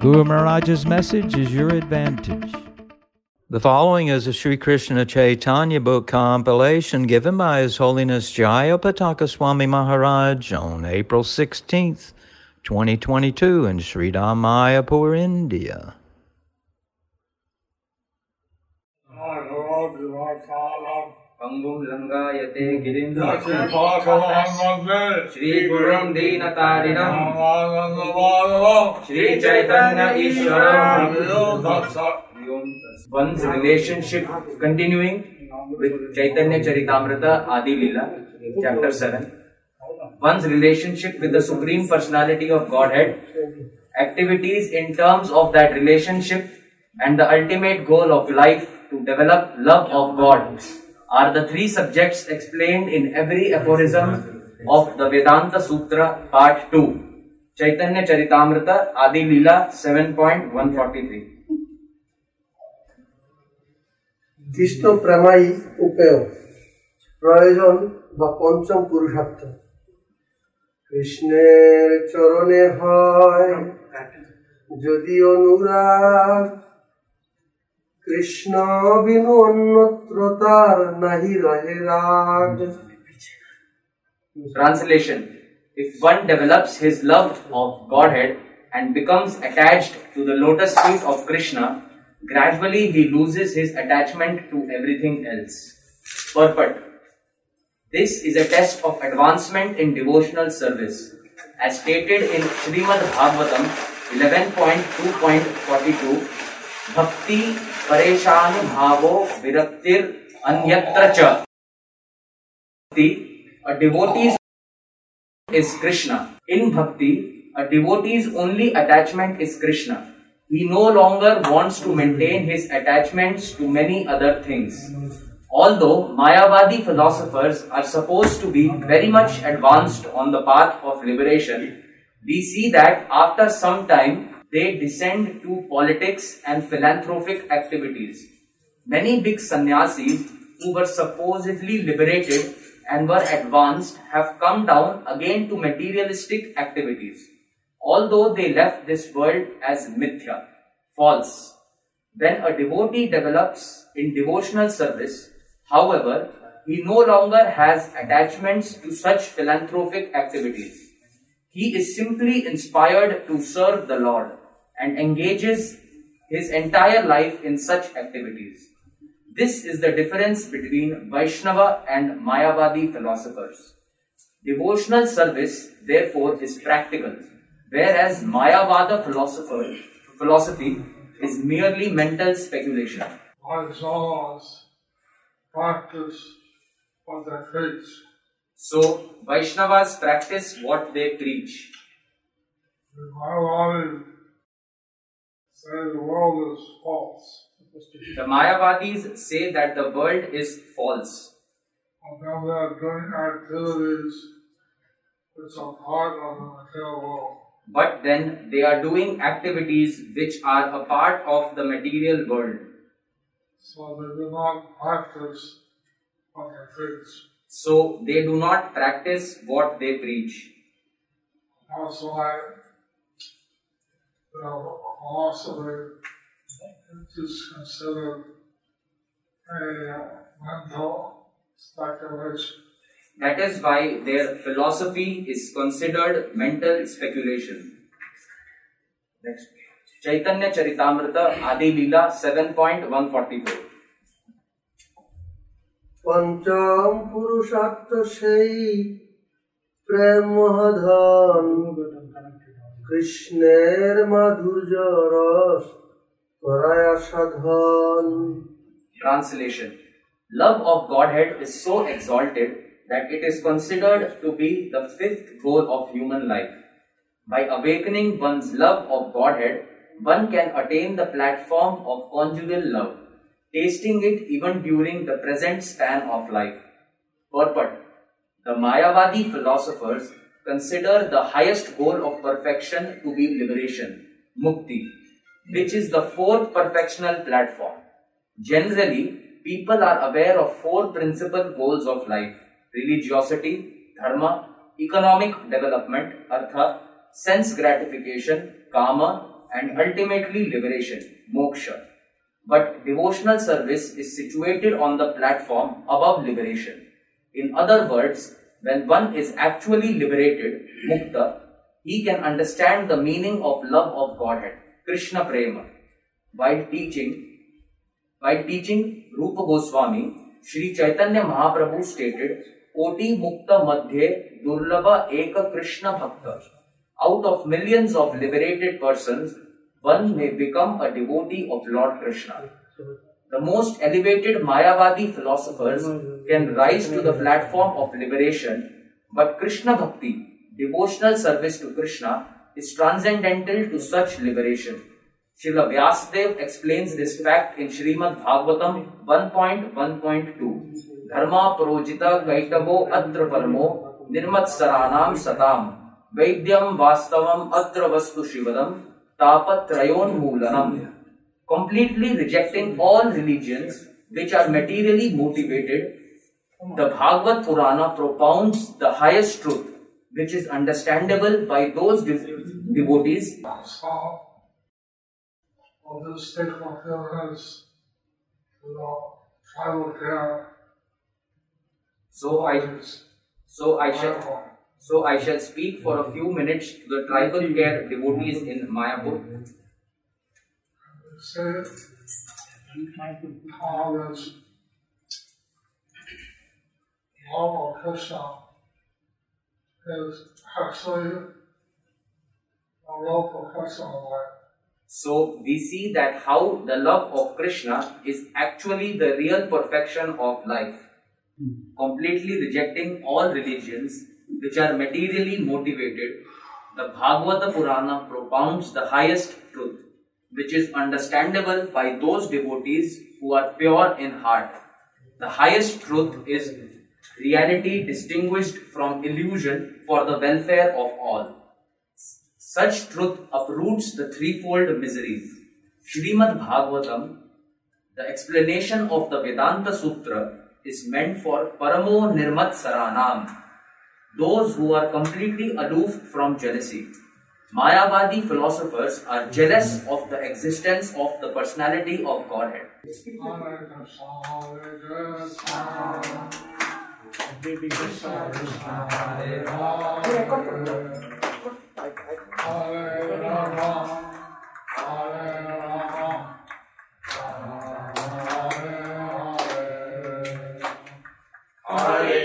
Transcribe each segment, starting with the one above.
Guru Maharaj's message is your advantage. The following is a Sri Krishna Chaitanya book compilation given by His Holiness Jayapataka Swami Maharaj on April 16th, 2022 in Sri Mayapur, India. पङ्गुं लङ्गायते गिरिं श्रीगुरुं श्रीगुरुं दीनतारिणं Sri Chaitanya ईश्वरम् One's relationship continuing with Chaitanya Charitamrita Adi Lila, chapter 7. One's relationship with the Supreme Personality of Godhead, activities in terms of that relationship, and the ultimate goal of life to develop love of God are the three subjects explained in every aphorism of the Vedanta Sutra, part 2. Chaitanya Charitamrita Adi Lila 7.143. Krishna প্রেমাই উপায় প্রয়োজন বা পঞ্চম পুরুষার্থ কৃষ্ণের চরণে হয় যদি অনুরাগ কৃষ্ণ বিনু অন্যত্র তার নাহি রহে রাগ Translation If one develops his love of Godhead and becomes attached to the lotus feet of Krishna, gradually he loses his attachment to everything else. Purport This is a test of advancement in devotional service. As stated in Srimad Bhagavatam 11.2.42, Bhavo Viraktir Anyatra Cha. Bhakti, a devotee's is Krishna. In Bhakti, a devotee's only attachment is Krishna. He no longer wants to maintain his attachments to many other things. Although Mayavadi philosophers are supposed to be very much advanced on the path of liberation, we see that after some time they descend to politics and philanthropic activities. Many big sannyasis who were supposedly liberated and were advanced have come down again to materialistic activities. Although they left this world as mithya, false. When a devotee develops in devotional service, however, he no longer has attachments to such philanthropic activities. He is simply inspired to serve the Lord and engages his entire life in such activities. This is the difference between Vaishnava and Mayavadi philosophers. Devotional service, therefore, is practical, whereas Mayavada philosopher, philosophy is merely mental speculation. Vaishnavas practice what they preach. So, Vaishnavas practice what they preach. The world is false. The Mayavadis say that the world is false, then they are doing activities which are part of the material world. but then they are doing activities which are a part of the material world. So they do not practice what they preach. So, they do not practice what they preach. Why the philosophy is considered a uh, mental speculation. That is why their philosophy is considered mental speculation. Next. Chaitanya Charitamrita Adi Leela 7.144. পঞ্চম পুরুষার্থ সেই প্রেম মহাধন কৃষ্ণের মাধুর্য রস করায় সাধন Translation Love of Godhead is so exalted that it is considered to be the fifth goal of human life. By awakening one's love of Godhead, one can attain the platform of conjugal love, tasting it even during the present span of life. Purport The Mayavadi philosophers consider the highest goal of perfection to be liberation, mukti, which is the fourth perfectional platform. Generally, people are aware of four principal goals of life religiosity, dharma, economic development, artha, sense gratification, kama, and ultimately liberation, moksha. But devotional service is situated on the platform above liberation. In other words, when one is actually liberated, mukta, he can understand the meaning of love of Godhead, Krishna Prema. While teaching, while teaching Rupa Goswami, Sri Chaitanya Mahaprabhu stated, Koti Mukta Madhye Durlabha Eka Krishna Bhakta. Out of millions of liberated persons, one may become a devotee of Lord Krishna. The most elevated Mayavadi philosophers can rise to the platform of liberation, but Krishna Bhakti, devotional service to Krishna, is transcendental to such liberation. Srila Vyasdev explains this fact in Srimad Bhagavatam 1.1.2. Dharma projita kaitavo atra paramo nirmatsaranam satam वैद्यम वास्तवम अत्र वस्तु शिवदम completely rejecting all religions which are materially motivated, the Bhagavata Purana propounds the highest truth which is understandable by those devotees. Of the state of ignorance, tribal care. So I, so I shall so i shall speak for a few minutes to the tribal care devotees in mayapur. This love of Krishna is actually a love for Krishna life. So we see that how the love of Krishna is actually the real perfection of life, hmm. completely rejecting all religions which are materially motivated. The Bhagavata Purana propounds the highest truth, which is understandable by those devotees who are pure in heart. The highest truth is reality distinguished from illusion for the welfare of all. Such truth uproots the threefold miseries. Srimad Bhagavatam, the explanation of the Vedanta Sutra, is meant for Paramo Nirmat Saranam, those who are completely aloof from jealousy. Mayavadi philosophers are jealous of the existence of the personality of Godhead.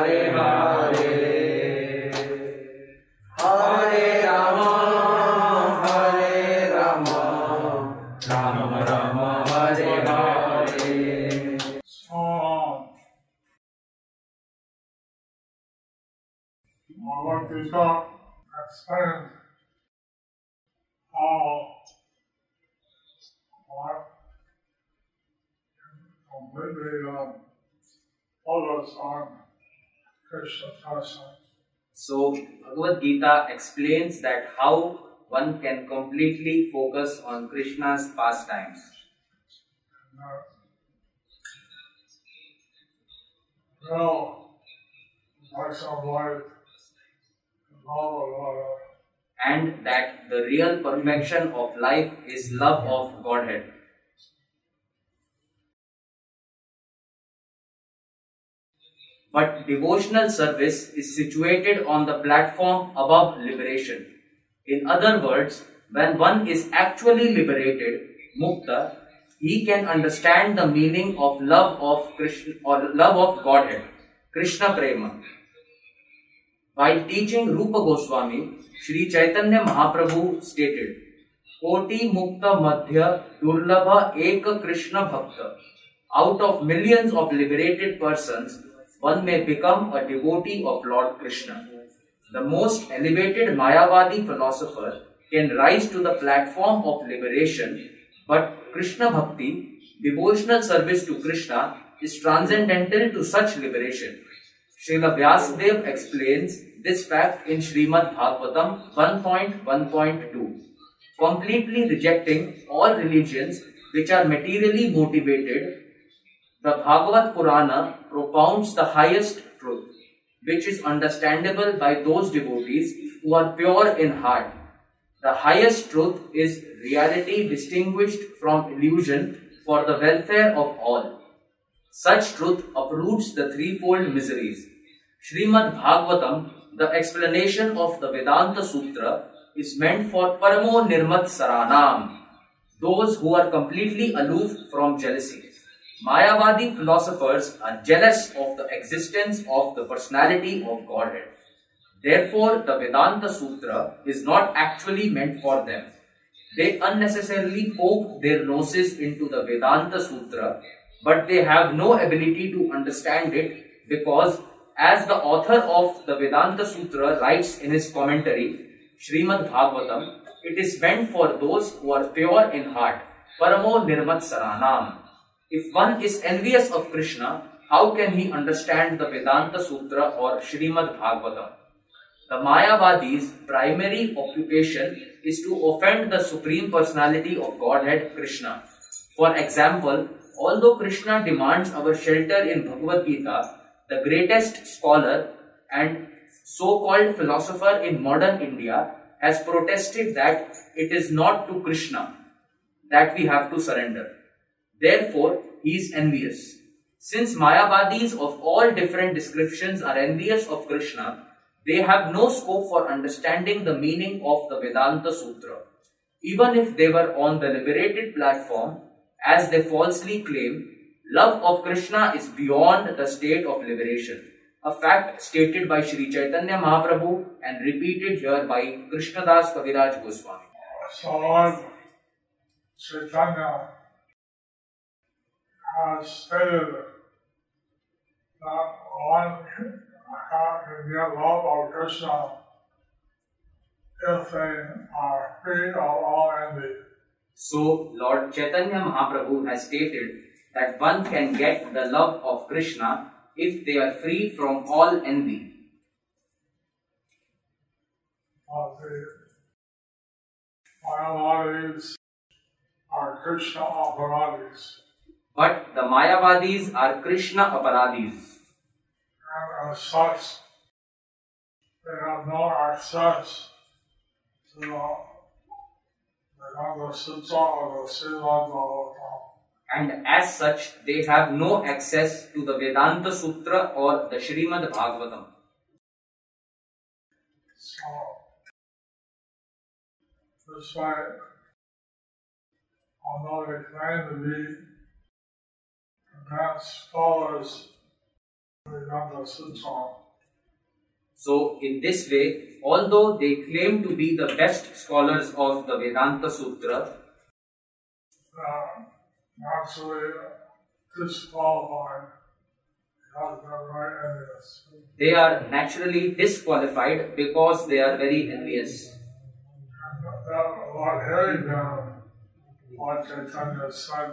Hare. Hare So, Bhagavad Gita explains that how one can completely focus on Krishna's pastimes. And, of life is all about And that the real perfection of life is love of Godhead. But devotional service is situated on the platform above liberation. In other words, when one is actually liberated, mukta, he can understand the meaning of love of Krishna or love of Godhead, Krishna Prema. While teaching Rupa Goswami, Sri Chaitanya Mahaprabhu stated, Koti Mukta Madhya Durlabha Eka Krishna Bhakta. Out of millions of liberated persons, one may become a devotee of Lord Krishna. The most elevated Mayavadi philosopher can rise to the platform of liberation, but Krishna Bhakti, devotional service to Krishna, is transcendental to such liberation. Srila Vyasadeva explains this fact in Srimad Bhagavatam 1.1.2, completely rejecting all religions which are materially motivated. The Bhagavata Purana propounds the highest truth, which is understandable by those devotees who are pure in heart. The highest truth is reality distinguished from illusion for the welfare of all. Such truth uproots the threefold miseries. Srimad Bhagavatam, the explanation of the Vedanta Sutra, is meant for Paramo Nirmat Saranam, those who are completely aloof from jealousy. Mayavadi philosophers are jealous of the existence of the personality of Godhead. Therefore, the Vedanta Sutra is not actually meant for them. They unnecessarily poke their noses into the Vedanta Sutra, but they have no ability to understand it because, as the author of the Vedanta Sutra writes in his commentary, Srimad Bhagavatam, it is meant for those who are pure in heart, Paramo Nirmat Saranam. If one is envious of Krishna, how can he understand the Vedanta Sutra or Srimad Bhagavatam? The Mayavadi's primary occupation is to offend the Supreme Personality of Godhead, Krishna. For example, although Krishna demands our shelter in Bhagavad Gita, the greatest scholar and so-called philosopher in modern India has protested that it is not to Krishna that we have to surrender. Therefore, he is envious. Since Mayavadis of all different descriptions are envious of Krishna, they have no scope for understanding the meaning of the Vedanta Sutra. Even if they were on the liberated platform, as they falsely claim, love of Krishna is beyond the state of liberation. A fact stated by Sri Chaitanya Mahaprabhu and repeated here by Krishnadas Kaviraj Goswami. Lord Chaitanya has stated that one can get love of Krishna if they are free of all envy. So, Lord Chaitanya Mahaprabhu has stated that one can get the love of Krishna if they are free from all envy. The Mayavadis are Krishna aparadhis. But the Mayavadis are Krishna aparadhis. And as such, they have no access to the Vedanta Sutra or the Srimad Bhagavatam. And as such, they have no access to the Vedanta Sutra or the Srimad Bhagavatam. So, this way, although they claim to be advanced scholars of Vedanta Sutra, So, in this way, although they claim to be the best scholars of the Vedanta Sutra, uh, actually disqualified very envious. They are naturally disqualified because they are very envious. And that, upon hearing them, Lord Chaitanya said,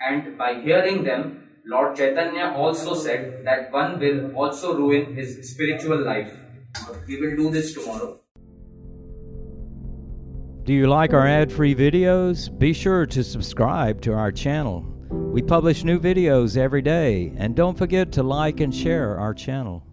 And by hearing them, Lord Chaitanya also said that one will also ruin his spiritual life. We will do this tomorrow. Do you like our ad free videos? Be sure to subscribe to our channel. We publish new videos every day, and don't forget to like and share our channel.